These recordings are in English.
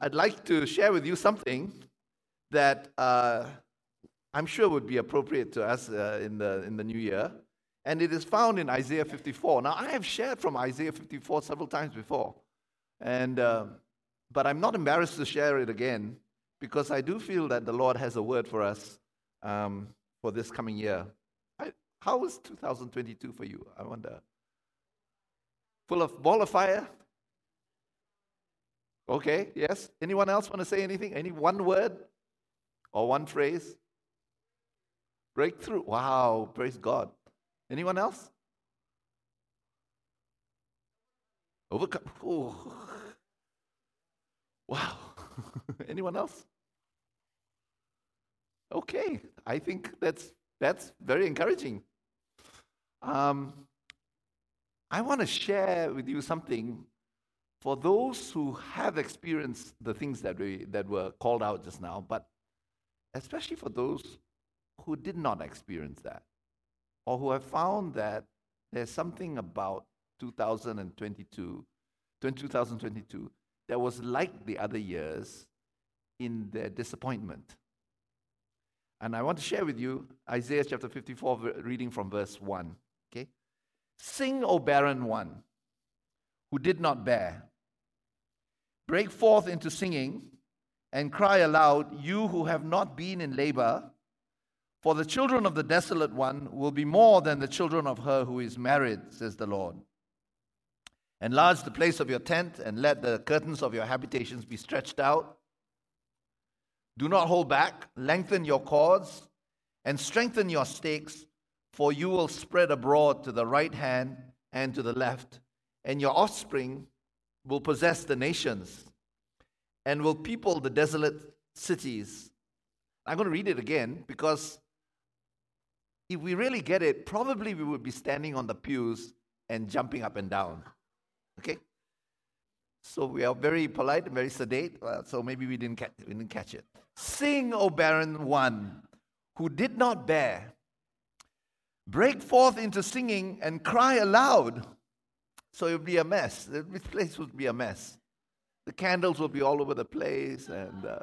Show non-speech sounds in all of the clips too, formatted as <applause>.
I'd like to share with you something that uh, I'm sure would be appropriate to us uh, in, the, in the new year. And it is found in Isaiah 54. Now, I have shared from Isaiah 54 several times before. And, uh, but I'm not embarrassed to share it again because I do feel that the Lord has a word for us um, for this coming year. I, how was 2022 for you? I wonder. Full of ball of fire? Okay, yes. Anyone else want to say anything? Any one word or one phrase? Breakthrough. Wow, praise God. Anyone else? Overcome. Oh. Wow. <laughs> Anyone else? Okay, I think that's that's very encouraging. Um, I want to share with you something for those who have experienced the things that we that were called out just now, but especially for those who did not experience that, or who have found that there's something about 2022, 2022 that was like the other years in their disappointment. And I want to share with you Isaiah chapter 54, reading from verse 1. Okay? Sing, O barren one, who did not bear. Break forth into singing and cry aloud, you who have not been in labor. For the children of the desolate one will be more than the children of her who is married, says the Lord. Enlarge the place of your tent and let the curtains of your habitations be stretched out. Do not hold back, lengthen your cords and strengthen your stakes, for you will spread abroad to the right hand and to the left, and your offspring will possess the nations and will people the desolate cities. I'm going to read it again because if we really get it, probably we would be standing on the pews and jumping up and down. Okay? So we are very polite and very sedate, uh, so maybe we didn't, catch, we didn't catch it. Sing, O barren one, who did not bear. Break forth into singing and cry aloud. So it would be a mess. This place would be a mess. The candles would be all over the place, and uh,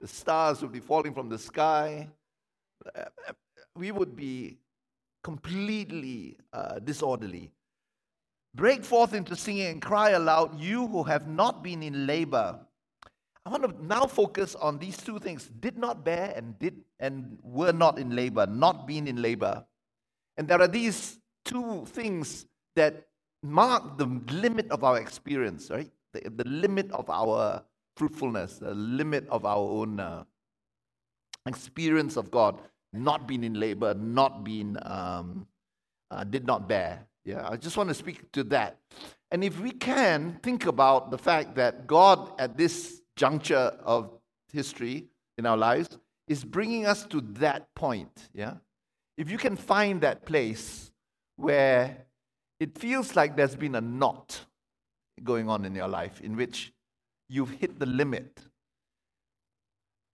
the stars would be falling from the sky. We would be completely uh, disorderly. Break forth into singing and cry aloud, you who have not been in labor. I want to now focus on these two things did not bear and did and were not in labor, not being in labor. And there are these two things that mark the limit of our experience, right? The, the limit of our fruitfulness, the limit of our own uh, experience of God, not being in labor, not being, um, uh, did not bear. Yeah, I just want to speak to that. And if we can think about the fact that God, at this juncture of history in our lives, is bringing us to that point. Yeah, if you can find that place where it feels like there's been a knot going on in your life in which you've hit the limit,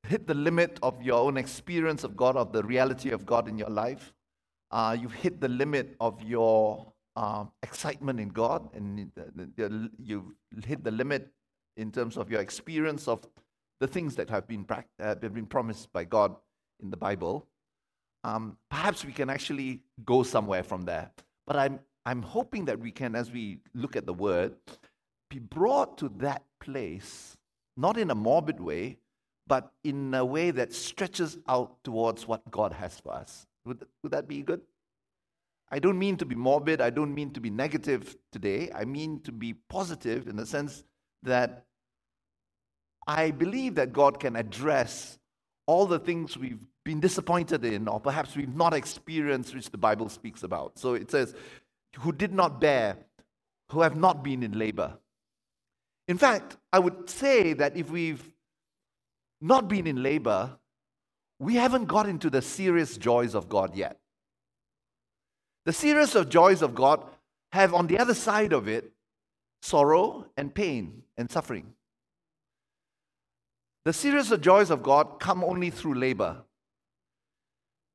hit the limit of your own experience of God, of the reality of God in your life. Uh, you've hit the limit of your uh, excitement in God, and you've hit the limit in terms of your experience of the things that have been, uh, have been promised by God in the Bible. Um, perhaps we can actually go somewhere from there. But I'm, I'm hoping that we can, as we look at the word, be brought to that place, not in a morbid way, but in a way that stretches out towards what God has for us. Would, would that be good? I don't mean to be morbid, I don't mean to be negative today. I mean to be positive in the sense that I believe that God can address all the things we've been disappointed in, or perhaps we've not experienced, which the Bible speaks about. So it says, who did not bear, who have not been in labor. In fact, I would say that if we've not been in labor, we haven't got into the serious joys of God yet. The serious of joys of God have on the other side of it sorrow and pain and suffering. The serious of joys of God come only through labor.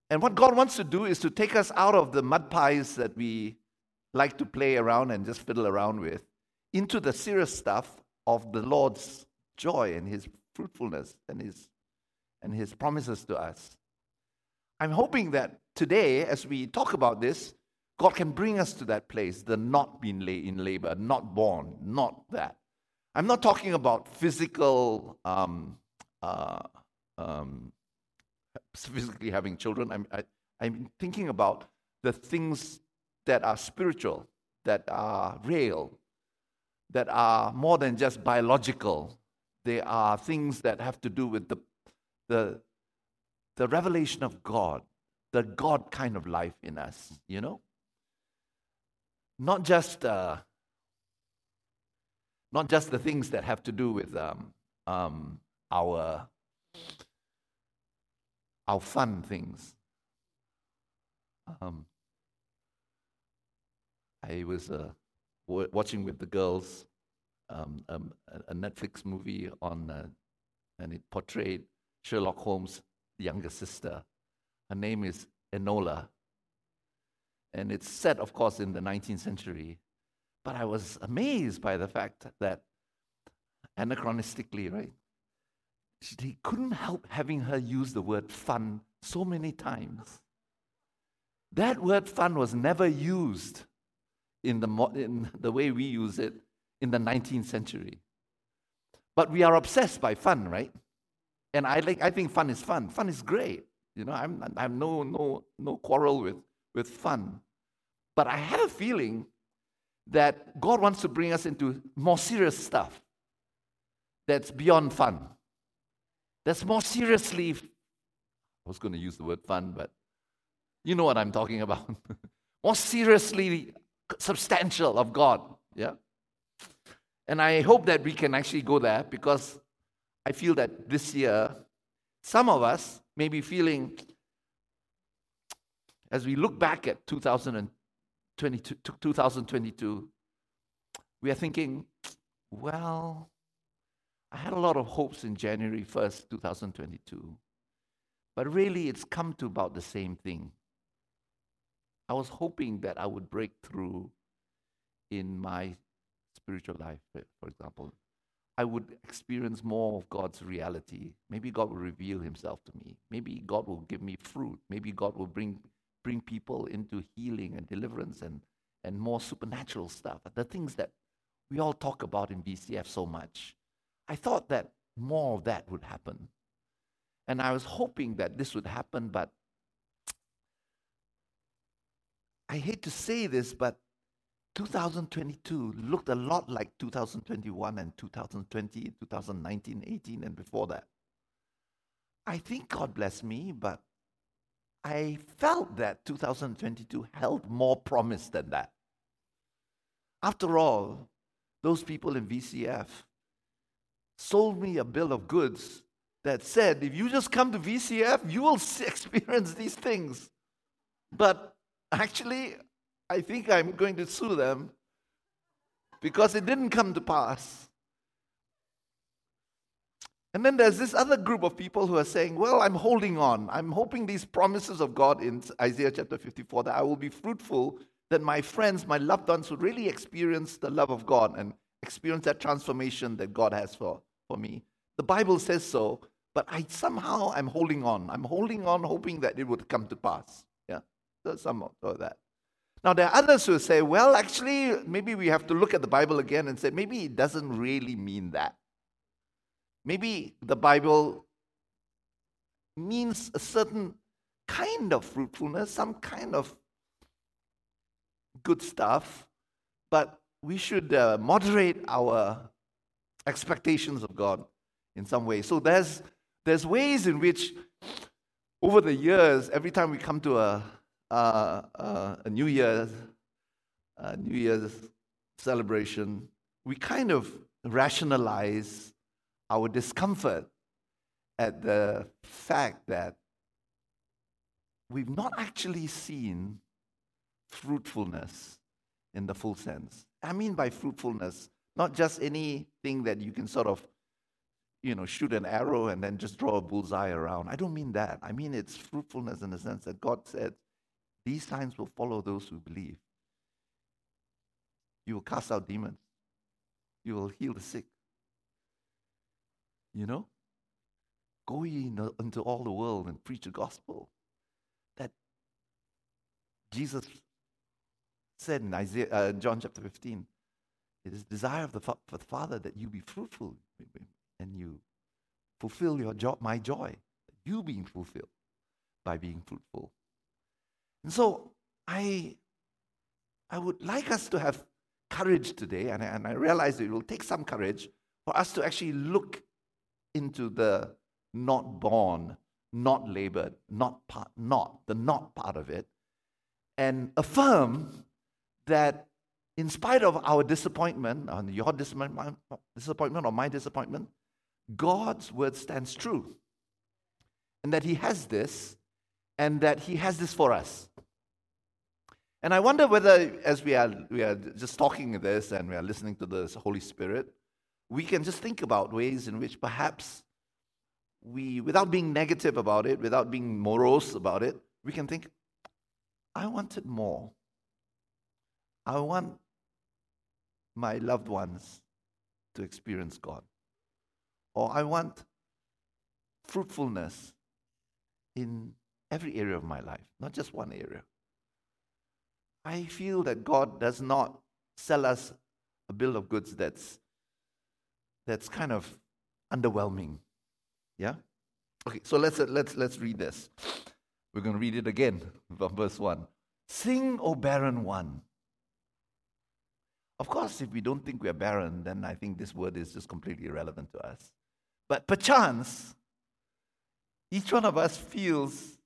And what God wants to do is to take us out of the mud pies that we like to play around and just fiddle around with into the serious stuff of the Lord's joy and His fruitfulness and His, and His promises to us. I'm hoping that today, as we talk about this, God can bring us to that place, the not being lay in labor, not born, not that. I'm not talking about physical, um, uh, um, physically having children. I'm, I, I'm thinking about the things that are spiritual, that are real, that are more than just biological. They are things that have to do with the, the, the revelation of God, the God kind of life in us, you know? Not just, uh, not just the things that have to do with um, um, our, our fun things. Um, I was uh, w- watching with the girls um, um, a Netflix movie on, uh, and it portrayed Sherlock Holmes' younger sister. Her name is Enola. And it's set, of course, in the 19th century. But I was amazed by the fact that, anachronistically, right, they couldn't help having her use the word fun so many times. That word fun was never used in the, in the way we use it in the 19th century. But we are obsessed by fun, right? And I, like, I think fun is fun. Fun is great. You know, I'm, I have no, no, no quarrel with, with fun. But I have a feeling that God wants to bring us into more serious stuff that's beyond fun. That's more seriously, I was going to use the word fun, but you know what I'm talking about. <laughs> more seriously substantial of God. Yeah. And I hope that we can actually go there because I feel that this year, some of us may be feeling, as we look back at 2022, 2022 we are thinking, well, I had a lot of hopes in January 1st, 2022. But really, it's come to about the same thing. I was hoping that I would break through in my spiritual life, for example. I would experience more of God's reality. Maybe God will reveal himself to me. Maybe God will give me fruit. Maybe God will bring, bring people into healing and deliverance and, and more supernatural stuff. The things that we all talk about in VCF so much. I thought that more of that would happen. And I was hoping that this would happen, but I hate to say this, but 2022 looked a lot like 2021 and 2020, 2019, 18, and before that. I think God bless me, but I felt that 2022 held more promise than that. After all, those people in VCF sold me a bill of goods that said, if you just come to VCF, you will <laughs> experience these things. But Actually, I think I'm going to sue them because it didn't come to pass. And then there's this other group of people who are saying, Well, I'm holding on. I'm hoping these promises of God in Isaiah chapter 54 that I will be fruitful, that my friends, my loved ones would really experience the love of God and experience that transformation that God has for, for me. The Bible says so, but I somehow I'm holding on. I'm holding on, hoping that it would come to pass some of that. Now, there are others who say, well, actually, maybe we have to look at the Bible again and say, maybe it doesn't really mean that. Maybe the Bible means a certain kind of fruitfulness, some kind of good stuff, but we should uh, moderate our expectations of God in some way. So there's, there's ways in which, over the years, every time we come to a uh, uh, a New Year's, New Year's celebration, we kind of rationalize our discomfort at the fact that we've not actually seen fruitfulness in the full sense. I mean by fruitfulness, not just anything that you can sort of, you know, shoot an arrow and then just draw a bullseye around. I don't mean that. I mean it's fruitfulness in the sense that God said, these signs will follow those who believe. You will cast out demons. You will heal the sick. You know? Go ye into all the world and preach the gospel. That Jesus said in Isaiah, uh, John chapter 15, it is desire of the, fa- the Father that you be fruitful and you fulfill your jo- my joy, you being fulfilled by being fruitful. And so I, I would like us to have courage today, and I, and I realize it will take some courage for us to actually look into the not born, not labored, not part, not the not part of it, and affirm that in spite of our disappointment, and your disappointment, disappointment or my disappointment, God's word stands true. And that He has this, and that He has this for us. And I wonder whether, as we are, we are just talking this and we are listening to the Holy Spirit, we can just think about ways in which perhaps we, without being negative about it, without being morose about it, we can think, I wanted more. I want my loved ones to experience God. Or I want fruitfulness in every area of my life, not just one area. I feel that God does not sell us a bill of goods that's, that's kind of underwhelming. Yeah? Okay, so let's, let's, let's read this. We're going to read it again from verse 1. Sing, O barren one. Of course, if we don't think we are barren, then I think this word is just completely irrelevant to us. But perchance, each one of us feels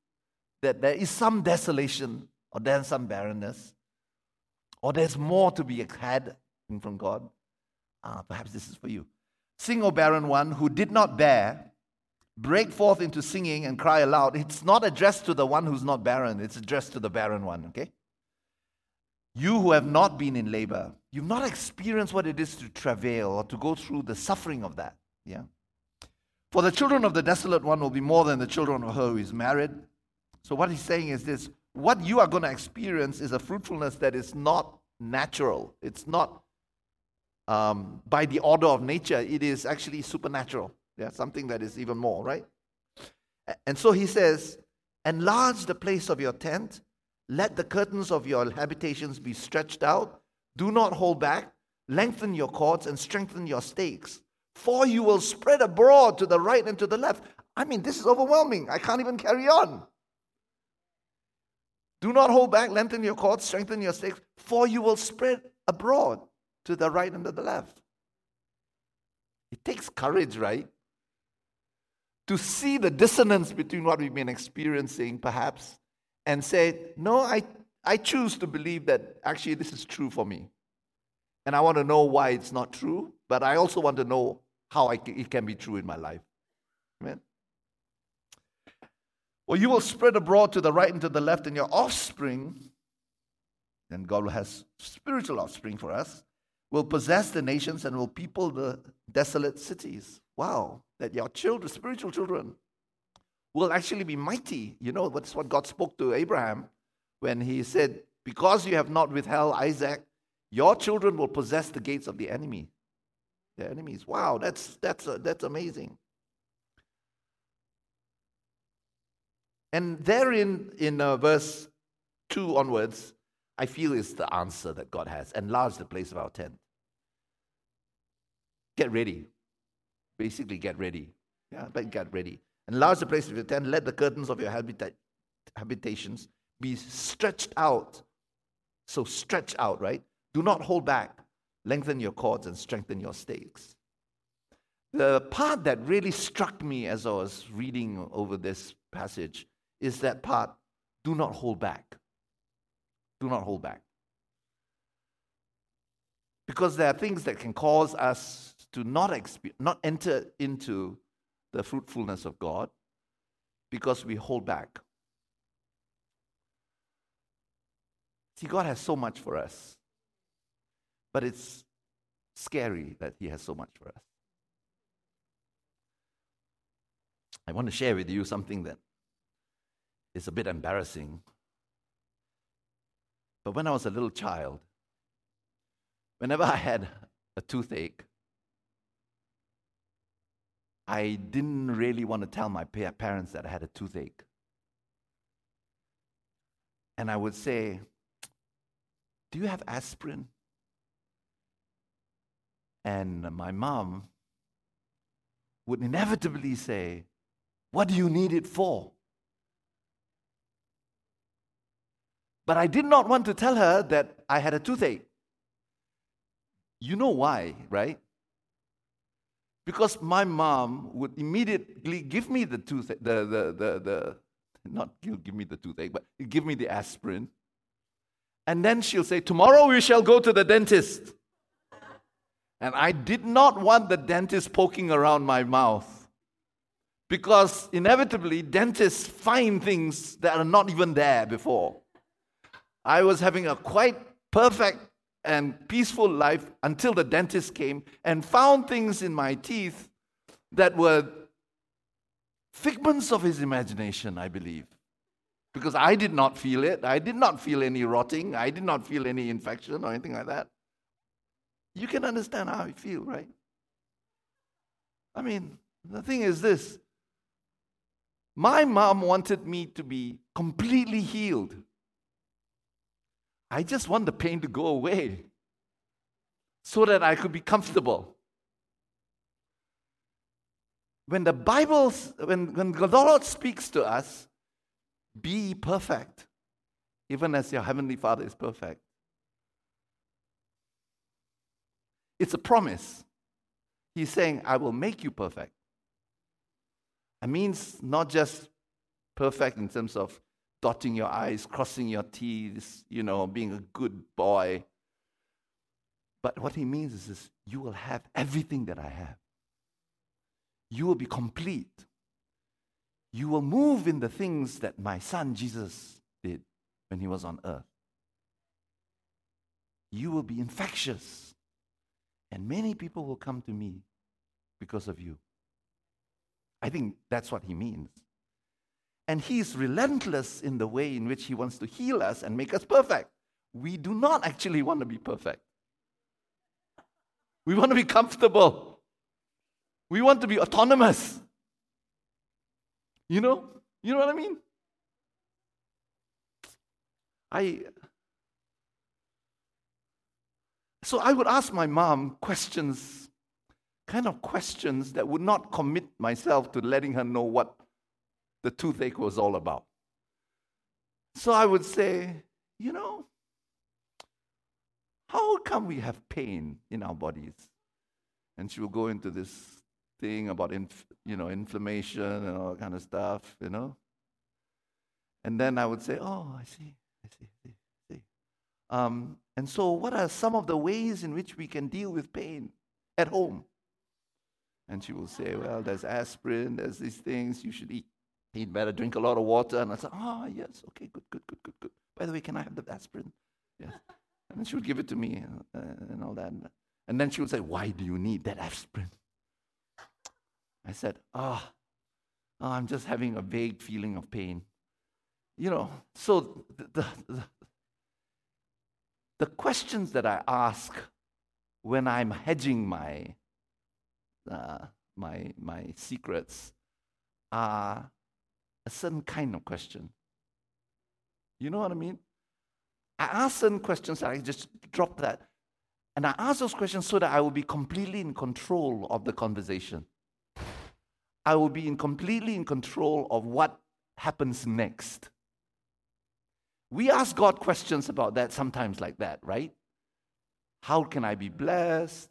that there is some desolation or there's some barrenness or there's more to be had from God. Ah, perhaps this is for you. Sing, O barren one who did not bear, break forth into singing and cry aloud. It's not addressed to the one who's not barren, it's addressed to the barren one, okay? You who have not been in labor, you've not experienced what it is to travail or to go through the suffering of that. Yeah. For the children of the desolate one will be more than the children of her who is married. So what he's saying is this what you are going to experience is a fruitfulness that is not natural. It's not um, by the order of nature. It is actually supernatural. Yeah, something that is even more, right? And so he says, enlarge the place of your tent let the curtains of your habitations be stretched out. Do not hold back. Lengthen your cords and strengthen your stakes. For you will spread abroad to the right and to the left. I mean, this is overwhelming. I can't even carry on. Do not hold back. Lengthen your cords, strengthen your stakes. For you will spread abroad to the right and to the left. It takes courage, right? To see the dissonance between what we've been experiencing, perhaps, and say, No, I, I choose to believe that actually this is true for me. And I want to know why it's not true, but I also want to know how I, it can be true in my life. Amen. Well, you will spread abroad to the right and to the left, and your offspring, and God has spiritual offspring for us, will possess the nations and will people the desolate cities. Wow, that your children, spiritual children, will actually be mighty. You know, that's what God spoke to Abraham when he said, Because you have not withheld Isaac, your children will possess the gates of the enemy. The enemies. Wow, that's, that's, uh, that's amazing. And therein, in uh, verse 2 onwards, I feel is the answer that God has. Enlarge the place of our tent. Get ready. Basically, get ready. Yeah, but get ready. Enlarge the place of your tent. Let the curtains of your habita- habitations be stretched out. So stretch out, right? Do not hold back. Lengthen your cords and strengthen your stakes. The part that really struck me as I was reading over this passage is that part do not hold back. Do not hold back. Because there are things that can cause us to not, exp- not enter into the fruitfulness of God because we hold back. See, God has so much for us, but it's scary that He has so much for us. I want to share with you something that is a bit embarrassing. But when I was a little child, whenever I had a toothache, I didn't really want to tell my parents that I had a toothache. And I would say, Do you have aspirin? And my mom would inevitably say, What do you need it for? But I did not want to tell her that I had a toothache. You know why, right? Because my mom would immediately give me the toothache, the, the, the, the, not give me the toothache, but give me the aspirin. And then she'll say, Tomorrow we shall go to the dentist. And I did not want the dentist poking around my mouth. Because inevitably, dentists find things that are not even there before. I was having a quite perfect and peaceful life until the dentist came and found things in my teeth that were figments of his imagination, I believe. Because I did not feel it. I did not feel any rotting. I did not feel any infection or anything like that. You can understand how I feel, right? I mean, the thing is this my mom wanted me to be completely healed. I just want the pain to go away so that I could be comfortable. When the Bible, when, when the Lord speaks to us, be perfect, even as your Heavenly Father is perfect. It's a promise. He's saying, I will make you perfect. It means not just perfect in terms of dotting your I's, crossing your T's, you know, being a good boy. But what he means is this you will have everything that I have. You will be complete. You will move in the things that my son Jesus did when he was on earth. You will be infectious. And many people will come to me because of you. I think that's what he means. And He's relentless in the way in which He wants to heal us and make us perfect. We do not actually want to be perfect. We want to be comfortable. We want to be autonomous. You know? You know what I mean? I so I would ask my mom questions, kind of questions that would not commit myself to letting her know what the toothache was all about. So I would say, you know, how come we have pain in our bodies? And she will go into this thing about, inf- you know, inflammation and all that kind of stuff, you know. And then I would say, oh, I see, I see, I see, I see. Um, and so, what are some of the ways in which we can deal with pain at home? And she will say, well, there's aspirin, there's these things you should eat he'd better drink a lot of water. And I said, oh, yes, okay, good, good, good, good, good. By the way, can I have the aspirin? Yes. <laughs> And then she would give it to me uh, and all that. And then she would say, why do you need that aspirin? I said, ah, oh, oh, I'm just having a vague feeling of pain. You know, so the, the, the questions that I ask when I'm hedging my, uh, my, my secrets are a certain kind of question. You know what I mean? I ask certain questions, I just drop that. And I ask those questions so that I will be completely in control of the conversation. I will be in completely in control of what happens next. We ask God questions about that sometimes, like that, right? How can I be blessed?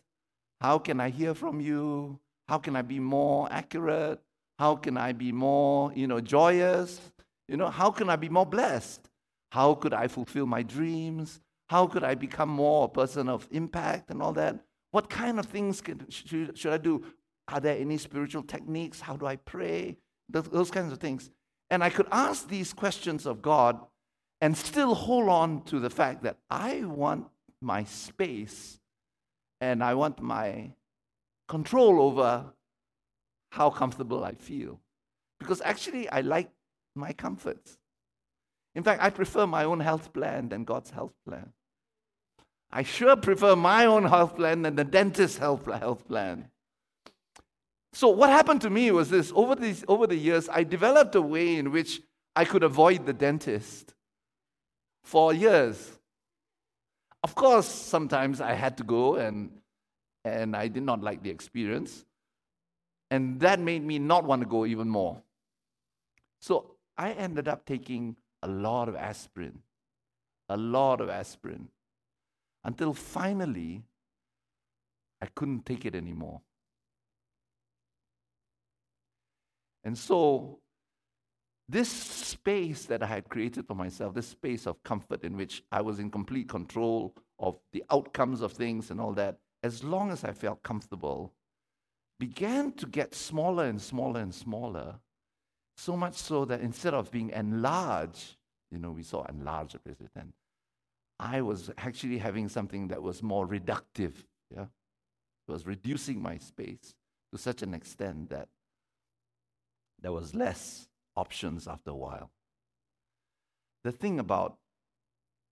How can I hear from you? How can I be more accurate? How can I be more, you know, joyous? You know, how can I be more blessed? How could I fulfill my dreams? How could I become more a person of impact and all that? What kind of things can, should, should I do? Are there any spiritual techniques? How do I pray? Those, those kinds of things. And I could ask these questions of God and still hold on to the fact that I want my space and I want my control over how comfortable I feel. Because actually, I like my comforts. In fact, I prefer my own health plan than God's health plan. I sure prefer my own health plan than the dentist's health, health plan. So what happened to me was this over these over the years, I developed a way in which I could avoid the dentist for years. Of course, sometimes I had to go and and I did not like the experience. And that made me not want to go even more. So I ended up taking a lot of aspirin, a lot of aspirin, until finally I couldn't take it anymore. And so, this space that I had created for myself, this space of comfort in which I was in complete control of the outcomes of things and all that, as long as I felt comfortable, began to get smaller and smaller and smaller. So much so that instead of being enlarged, you know, we saw enlarged president, I was actually having something that was more reductive. Yeah? It was reducing my space to such an extent that there was less options after a while. The thing about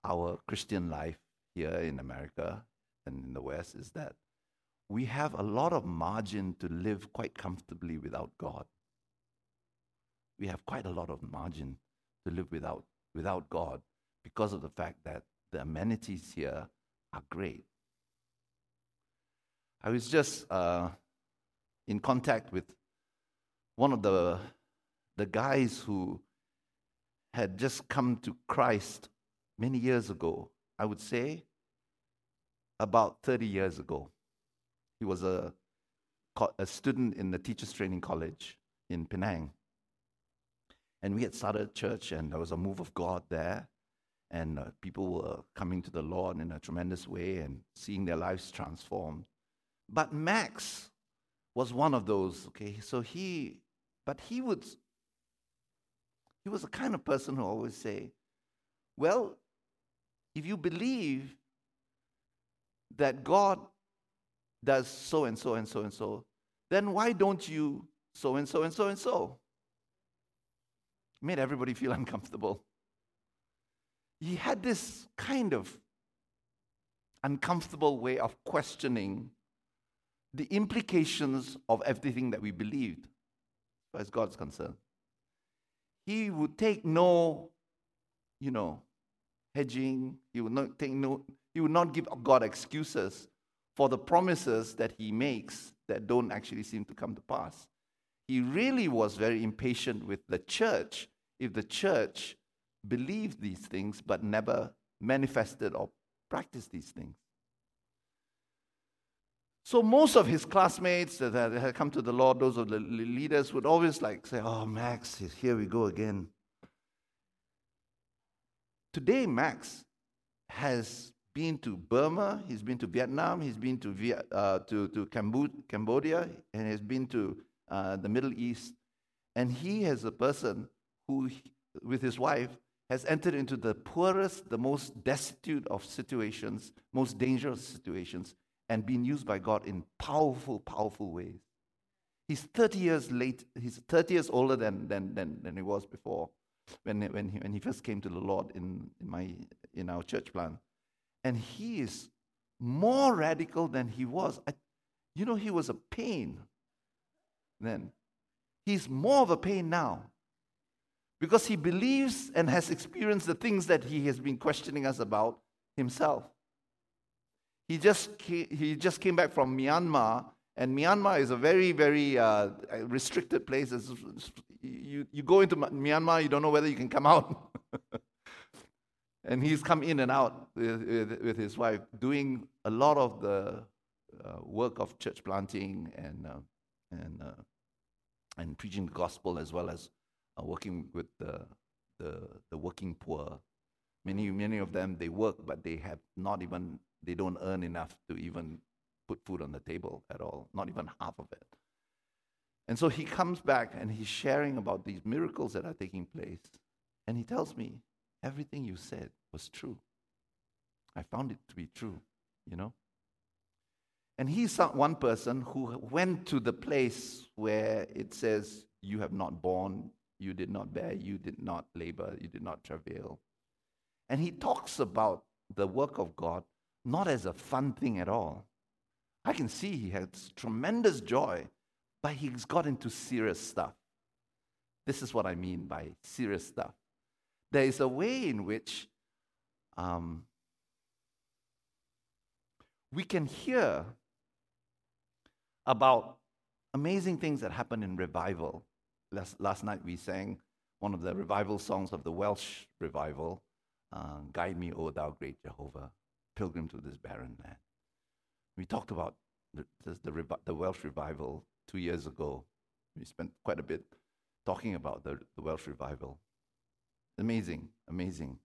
our Christian life here in America and in the West is that we have a lot of margin to live quite comfortably without God. We have quite a lot of margin to live without, without God because of the fact that the amenities here are great. I was just uh, in contact with one of the, the guys who had just come to Christ many years ago. I would say about 30 years ago. He was a, a student in the Teachers Training College in Penang. And we had started church, and there was a move of God there. And uh, people were coming to the Lord in a tremendous way and seeing their lives transformed. But Max was one of those, okay? So he, but he would, he was the kind of person who always say, well, if you believe that God does so and so and so and so, then why don't you so and so and so and so? Made everybody feel <laughs> uncomfortable. He had this kind of uncomfortable way of questioning the implications of everything that we believed, as God's concerned. He would take no, you know, hedging. He would not take no, he would not give God excuses for the promises that he makes that don't actually seem to come to pass. He really was very impatient with the church if the church believed these things but never manifested or practiced these things. So most of his classmates that had come to the Lord, those of the leaders, would always like say, "Oh, Max, here we go again." Today, Max has been to Burma, he's been to Vietnam, he's been to, uh, to, to Cambodia, and he's been to uh, the Middle East. And he is a person who, with his wife, has entered into the poorest, the most destitute of situations, most dangerous situations, and been used by God in powerful, powerful ways. He's 30 years late, he's 30 years older than, than, than, than he was before when, when, he, when he first came to the Lord in, in, my, in our church plan. And he is more radical than he was. I, you know, he was a pain then. He's more of a pain now because he believes and has experienced the things that he has been questioning us about himself. He just came, he just came back from Myanmar, and Myanmar is a very, very uh, restricted place. You, you go into Myanmar, you don't know whether you can come out. <laughs> And he's come in and out with, with, his wife, doing a lot of the uh, work of church planting and, uh, and, uh, and preaching the gospel, as well as uh, working with the, the, the working poor. Many, many of them, they work, but they have not even, they don't earn enough to even put food on the table at all, not even half of it. And so he comes back and he's sharing about these miracles that are taking place. And he tells me, everything you said was true. I found it to be true, you know. And he's one person who went to the place where it says, You have not borne, you did not bear, you did not labor, you did not travail. And he talks about the work of God not as a fun thing at all. I can see he has tremendous joy but he's got into serious stuff. This is what I mean by serious stuff. There is a way in which um, we can hear about amazing things that happen in revival. Last, last night we sang one of the revival songs of the Welsh revival uh, Guide me, O thou great Jehovah, pilgrim to this barren land. We talked about the, the, the Welsh revival two years ago. We spent quite a bit talking about the, the Welsh revival. Amazing, amazing.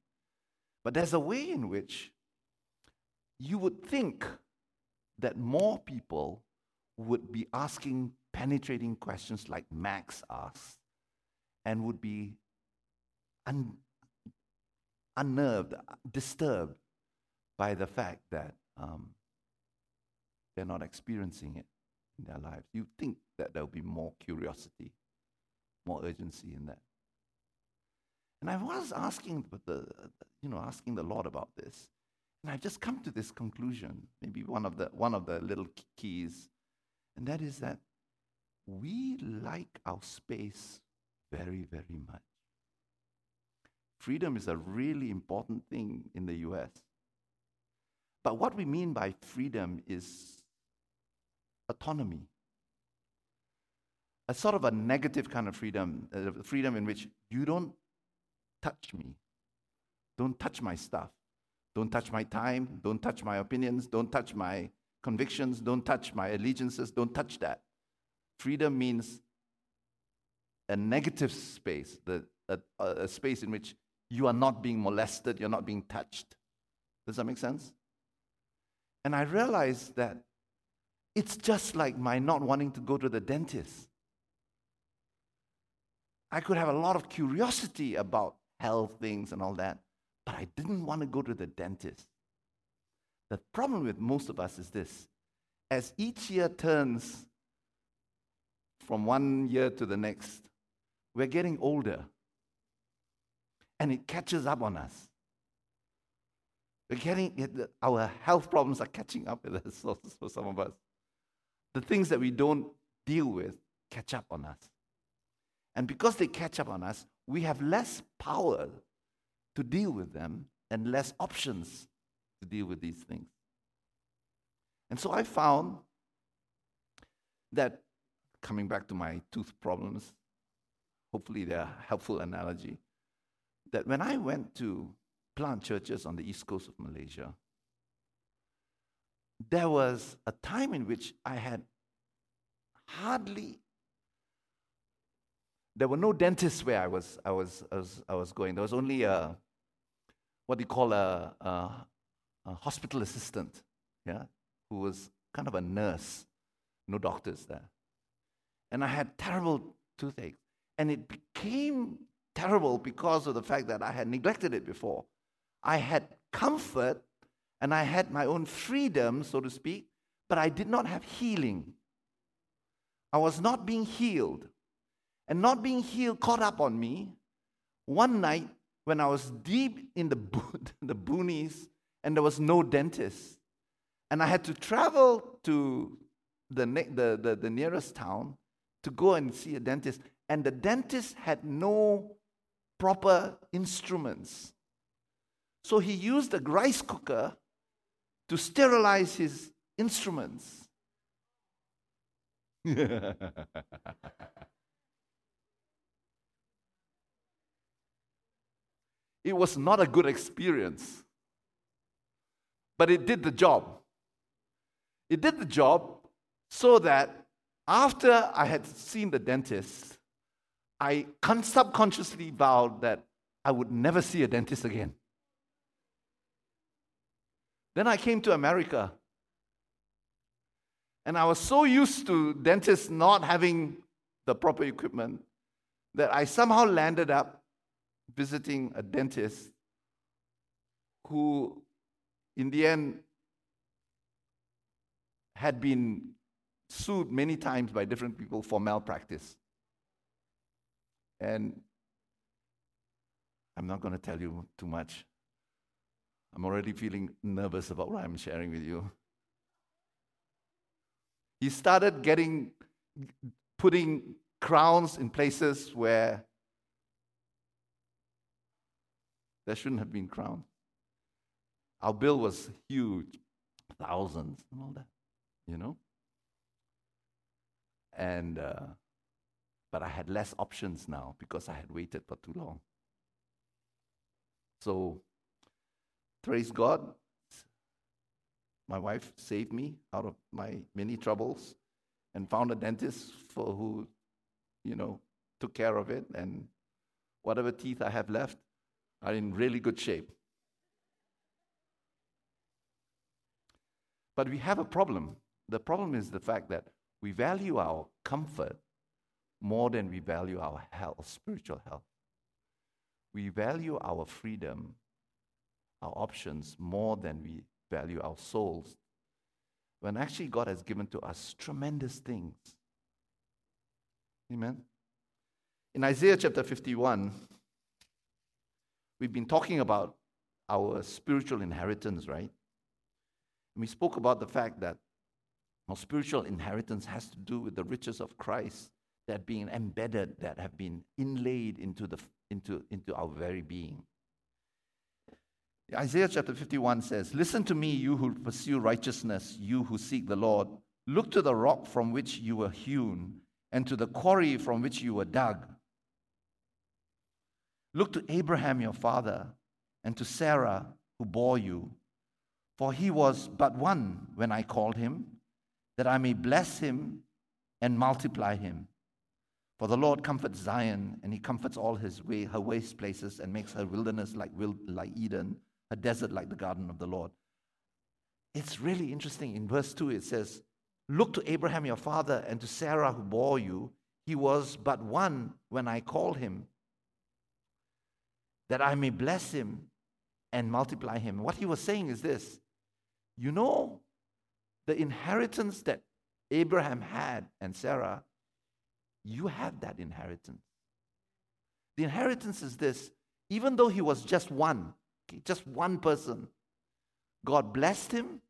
But there's a way in which you would think that more people would be asking penetrating questions like Max asked and would be un- unnerved, disturbed by the fact that um, they're not experiencing it in their lives. You think that there'll be more curiosity, more urgency in that. And I was asking the, you know, asking the Lord about this, and I've just come to this conclusion. Maybe one of the one of the little keys, and that is that we like our space very, very much. Freedom is a really important thing in the US. But what we mean by freedom is autonomy. A sort of a negative kind of freedom, a freedom in which you don't touch me, don't touch my stuff, don't touch my time, don't touch my opinions, don't touch my convictions, don't touch my allegiances, don't touch that. Freedom means a negative space, the, a, a space in which you are not being molested, you're not being touched. Does that make sense? And I realized that it's just like my not wanting to go to the dentist. I could have a lot of curiosity about health things and all that, but I didn't want to go to the dentist. The problem with most of us is this as each year turns from one year to the next, we're getting older and it catches up on us. We're getting, our health problems are catching up with us <laughs> for some of us. The things that we don't deal with catch up on us. And because they catch up on us, we have less power to deal with them and less options to deal with these things. And so I found that, coming back to my tooth problems, hopefully they're a helpful analogy that when I went to plant churches on the east coast of Malaysia, there was a time in which I had hardly there were no dentists where I was, I was, I was, I was going. There was only a, what do you call a, a, a hospital assistant, yeah, who was kind of a nurse, no doctors there. And I had terrible toothache. And it became terrible because of the fact that I had neglected it before. I had comfort and I had my own freedom, so to speak, but I did not have healing. I was not being healed. And not being healed caught up on me. One night, when I was deep in the, bo- <laughs> the boonies and there was no dentist, and I had to travel to the, ne- the, the, the nearest town to go and see a dentist, and the dentist had no proper instruments. So he used a rice cooker to sterilize his instruments. <laughs> it was not a good experience, but it did the job. It did the job so that after I had seen the dentist, I subconsciously vowed that I would never see a dentist again. Then I came to America. And I was so used to dentists not having the proper equipment that I somehow landed up visiting a dentist who, in the end, had been sued many times by different people for malpractice. And I'm not going to tell you too much. I'm already feeling nervous about what I'm sharing with you. He started getting putting crowns in places where there shouldn't have been crowned. Our bill was huge, thousands and all that, you know? And, uh, but I had less options now because I had waited for too long. So, praise God, my wife saved me out of my many troubles and found a dentist for who, you know, took care of it. And whatever teeth I have left are in really good shape. But we have a problem. The problem is the fact that we value our comfort more than we value our health, spiritual health. We value our freedom, our options, more than we value our souls. When actually God has given to us tremendous things. Amen. In Isaiah chapter 51, we've been talking about our spiritual inheritance, right? We spoke about the fact that our spiritual inheritance has to do with the riches of Christ that have been embedded, that have been inlaid into, the, into, into our very being. Isaiah chapter 51 says, Listen to me, you who pursue righteousness, you who seek the Lord. Look to the rock from which you were hewn, and to the quarry from which you were dug. Look to Abraham your father, and to Sarah who bore you. For he was but one when I called him, that I may bless him and multiply him. For the Lord comforts Zion, and he comforts all his way, her waste places, and makes her wilderness like, like Eden, her desert like the garden of the Lord. It's really interesting. In verse 2, it says, Look to Abraham your father and to Sarah who bore you. He was but one when I called him, that I may bless him and multiply him. What he was saying is this you know, the inheritance that Abraham had and Sarah, you have that inheritance. The inheritance is this even though he was just one, just one person, God blessed him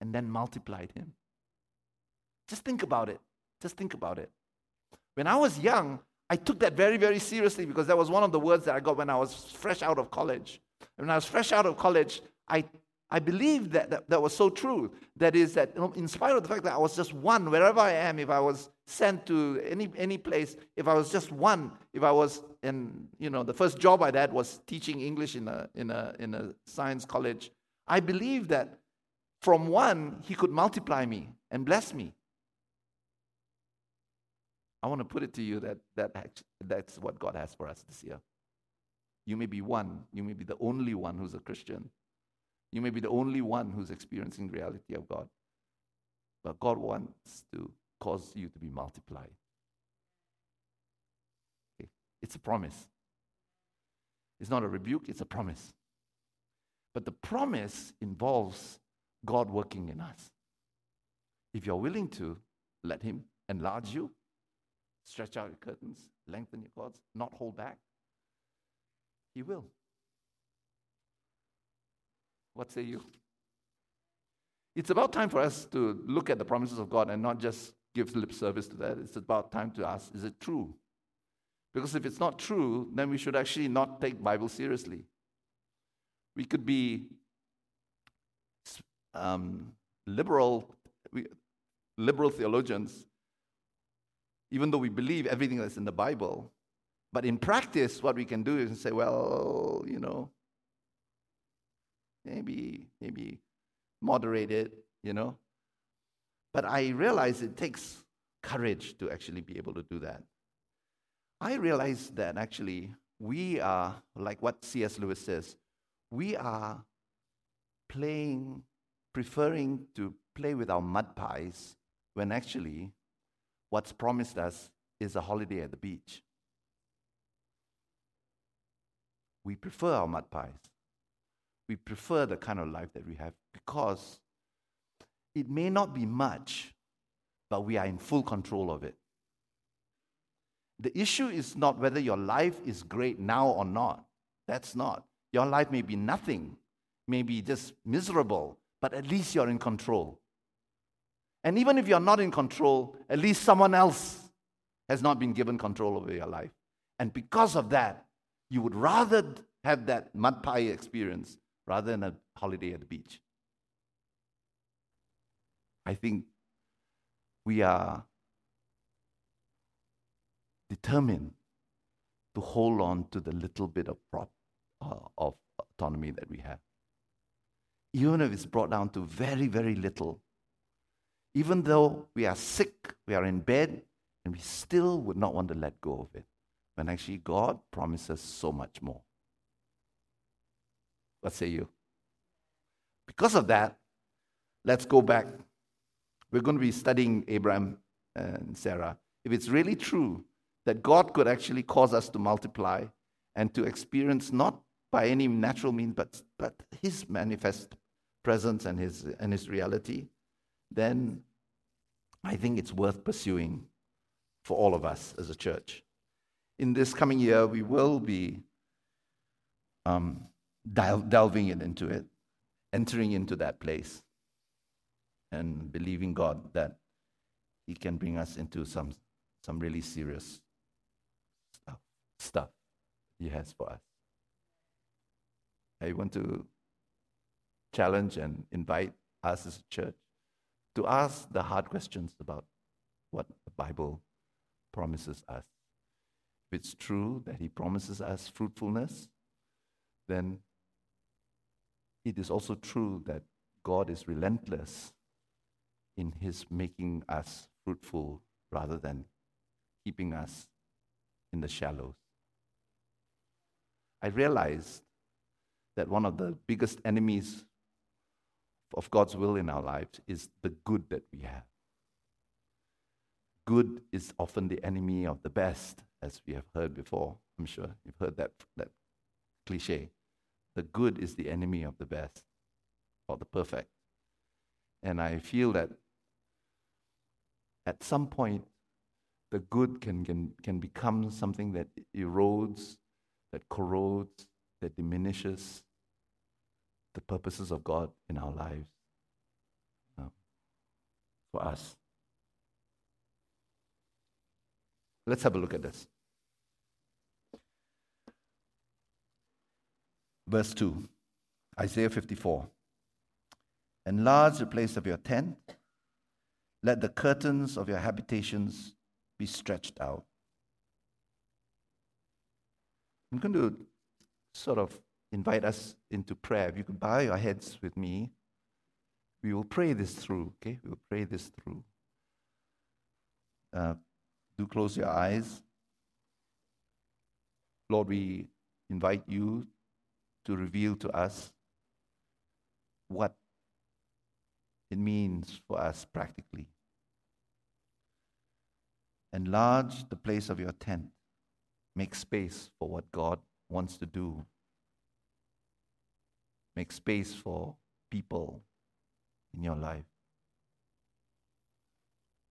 and then multiplied him. Just think about it. Just think about it. When I was young, I took that very, very seriously because that was one of the words that I got when I was fresh out of college. When I was fresh out of college, I I believe that, that that was so true. That is, that in spite of the fact that I was just one, wherever I am, if I was sent to any, any place, if I was just one, if I was in, you know, the first job I had was teaching English in a, in a, in a science college, I believed that from one, he could multiply me and bless me. I want to put it to you that, that that's what God has for us this year. You may be one, you may be the only one who's a Christian, you may be the only one who's experiencing the reality of God. But God wants to cause you to be multiplied. Okay. It's a promise. It's not a rebuke, it's a promise. But the promise involves God working in us. If you're willing to, let Him enlarge you, stretch out your curtains, lengthen your cords, not hold back, He will. What say you? It's about time for us to look at the promises of God and not just give lip service to that. It's about time to ask, is it true? Because if it's not true, then we should actually not take Bible seriously. We could be um, liberal, we, liberal theologians, even though we believe everything that's in the Bible. But in practice, what we can do is say, well, you know, maybe maybe moderate it, you know. But I realize it takes courage to actually be able to do that. I realize that actually we are, like what C.S. Lewis says, we are playing, preferring to play with our mud pies when actually what's promised us is a holiday at the beach. We prefer our mud pies we prefer the kind of life that we have because it may not be much, but we are in full control of it. The issue is not whether your life is great now or not. That's not. Your life may be nothing, may be just miserable, but at least you're in control. And even if you're not in control, at least someone else has not been given control over your life. And because of that, you would rather have that mud pie experience rather than a holiday at the beach. I think we are determined to hold on to the little bit of, prop, uh, of autonomy that we have. Even if it's brought down to very, very little. Even though we are sick, we are in bed, and we still would not want to let go of it. When actually God promises so much more. What say you? Because of that, let's go back. We're going to be studying Abraham and Sarah. If it's really true that God could actually cause us to multiply and to experience not by any natural means, but, but His manifest presence and His, and his reality, then I think it's worth pursuing for all of us as a church. In this coming year, we will be um, delving into it, entering into that place, and believing God that He can bring us into some, some really serious stuff, stuff He has for us. I want to challenge and invite us as a church to ask the hard questions about what the Bible promises us. If it's true that He promises us fruitfulness, then it is also true that God is relentless in His making us fruitful rather than keeping us in the shallows. I realized that one of the biggest enemies of God's will in our lives is the good that we have. Good is often the enemy of the best, as we have heard before. I'm sure you've heard that, that cliche. The good is the enemy of the best or the perfect. And I feel that at some point, the good can, can, can become something that erodes, that corrodes, that diminishes the purposes of God in our lives for us. Let's have a look at this. Verse 2, Isaiah 54. Enlarge the place of your tent, let the curtains of your habitations be stretched out. I'm going to sort of invite us into prayer. If you could bow your heads with me, we will pray this through, okay? We will pray this through. Uh, do close your eyes. Lord, we invite you to reveal to us what it means for us practically. Enlarge the place of your tent. Make space for what God wants to do Make space for people in your life,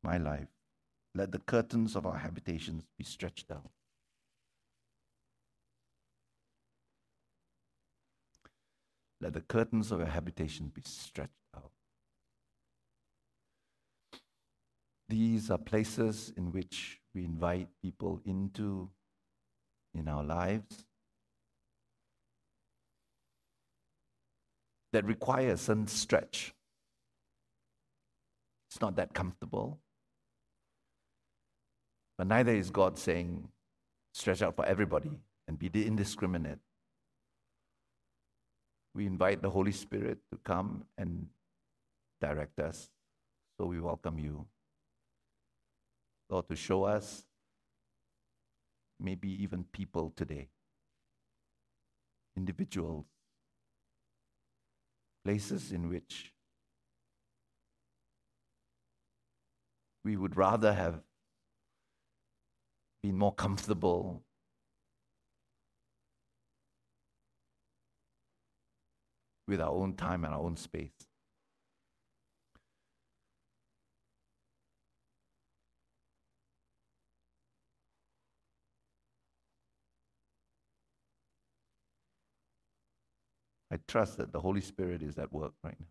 my life. Let the curtains of our habitations be stretched out. Let the curtains of our habitation be stretched out. These are places in which we invite people into in our lives that require a certain stretch. It's not that comfortable. But neither is God saying, stretch out for everybody and be indiscriminate. We invite the Holy Spirit to come and direct us. So we welcome you. Lord, to show us maybe even people today, individuals places in which we would rather have been more comfortable with our own time and our own space. I trust that the Holy Spirit is at work right now.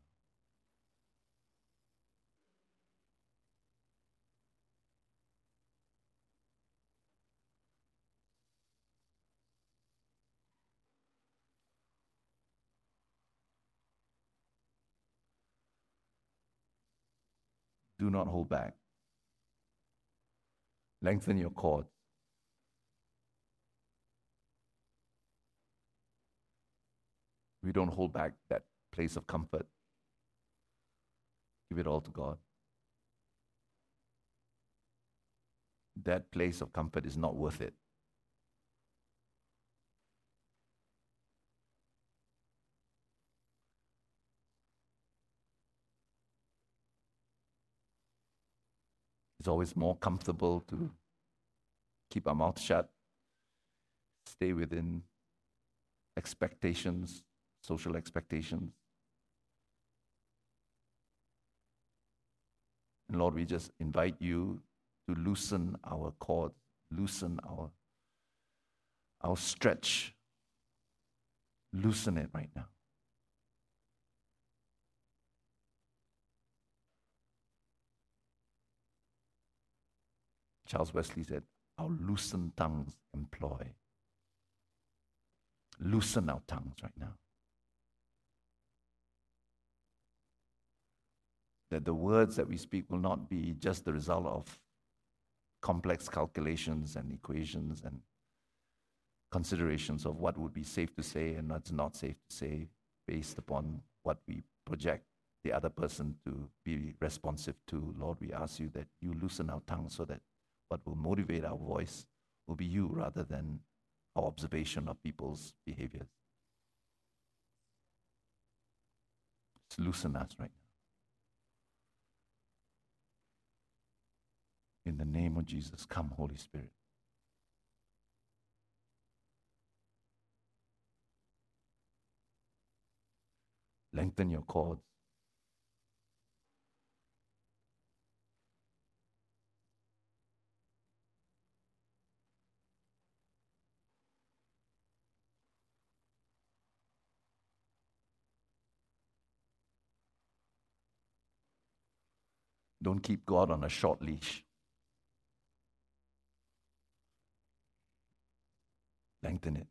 Do not hold back. Lengthen your cords. We don't hold back that place of comfort. Give it all to God. That place of comfort is not worth it. It's always more comfortable to keep our mouth shut, stay within expectations, social expectations. And Lord, we just invite you to loosen our cord, loosen our, our stretch, loosen it right now. Charles Wesley said, Our loosened tongues employ. Loosen our tongues right now. That the words that we speak will not be just the result of complex calculations and equations and considerations of what would be safe to say and what's not safe to say based upon what we project the other person to be responsive to. Lord, we ask you that you loosen our tongue so that what will motivate our voice will be you rather than our observation of people's behaviors. Just loosen us right now. In the name of Jesus, come, Holy Spirit. Lengthen your cords. Don't keep God on a short leash. Lengthen it.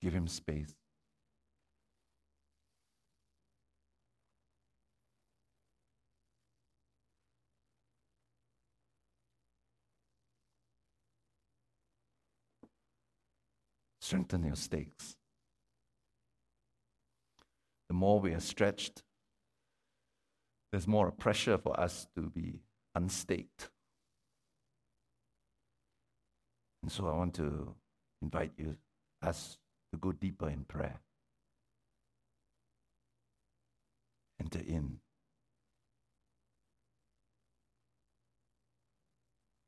Give him space. Strengthen your stakes. The more we are stretched, there's more pressure for us to be unstaked. And so I want to invite you, us, to go deeper in prayer. Enter in.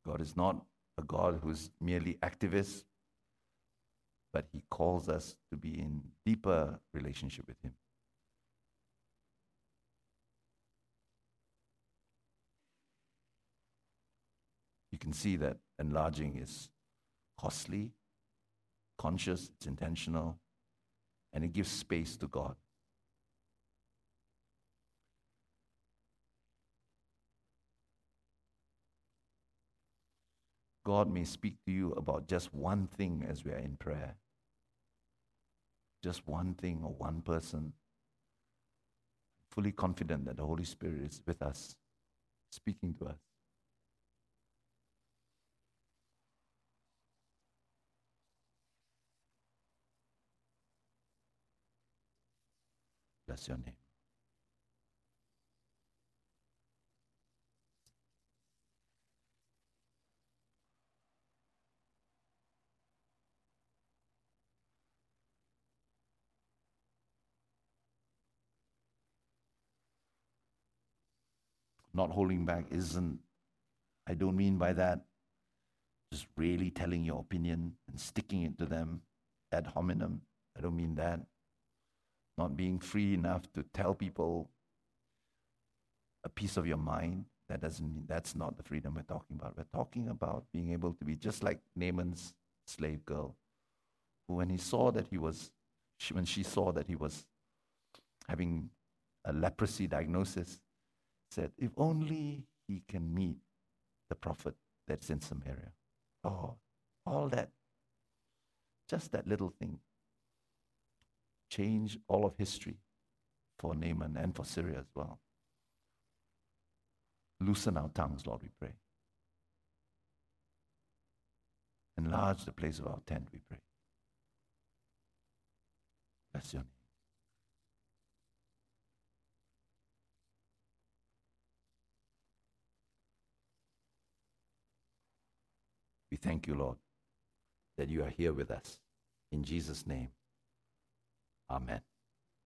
God is not a God who's merely activist, but He calls us to be in deeper relationship with Him. You can see that enlarging is costly, conscious, it's intentional, and it gives space to God. God may speak to you about just one thing as we are in prayer. Just one thing or one person. Fully confident that the Holy Spirit is with us, speaking to us. Not holding back isn't, I don't mean by that just really telling your opinion and sticking it to them ad hominem. I don't mean that not being free enough to tell people a piece of your mind, that doesn't mean that's not the freedom we're talking about. We're talking about being able to be just like Naaman's slave girl, who when he saw that he was, she, when she saw that he was having a leprosy diagnosis, said, if only he can meet the prophet that's in Samaria. Oh, all that, just that little thing change all of history for Naaman and for Syria as well. Loosen our tongues, Lord, we pray. Enlarge the place of our tent, we pray. Bless your name. We thank you, Lord, that you are here with us. In Jesus' name, amen.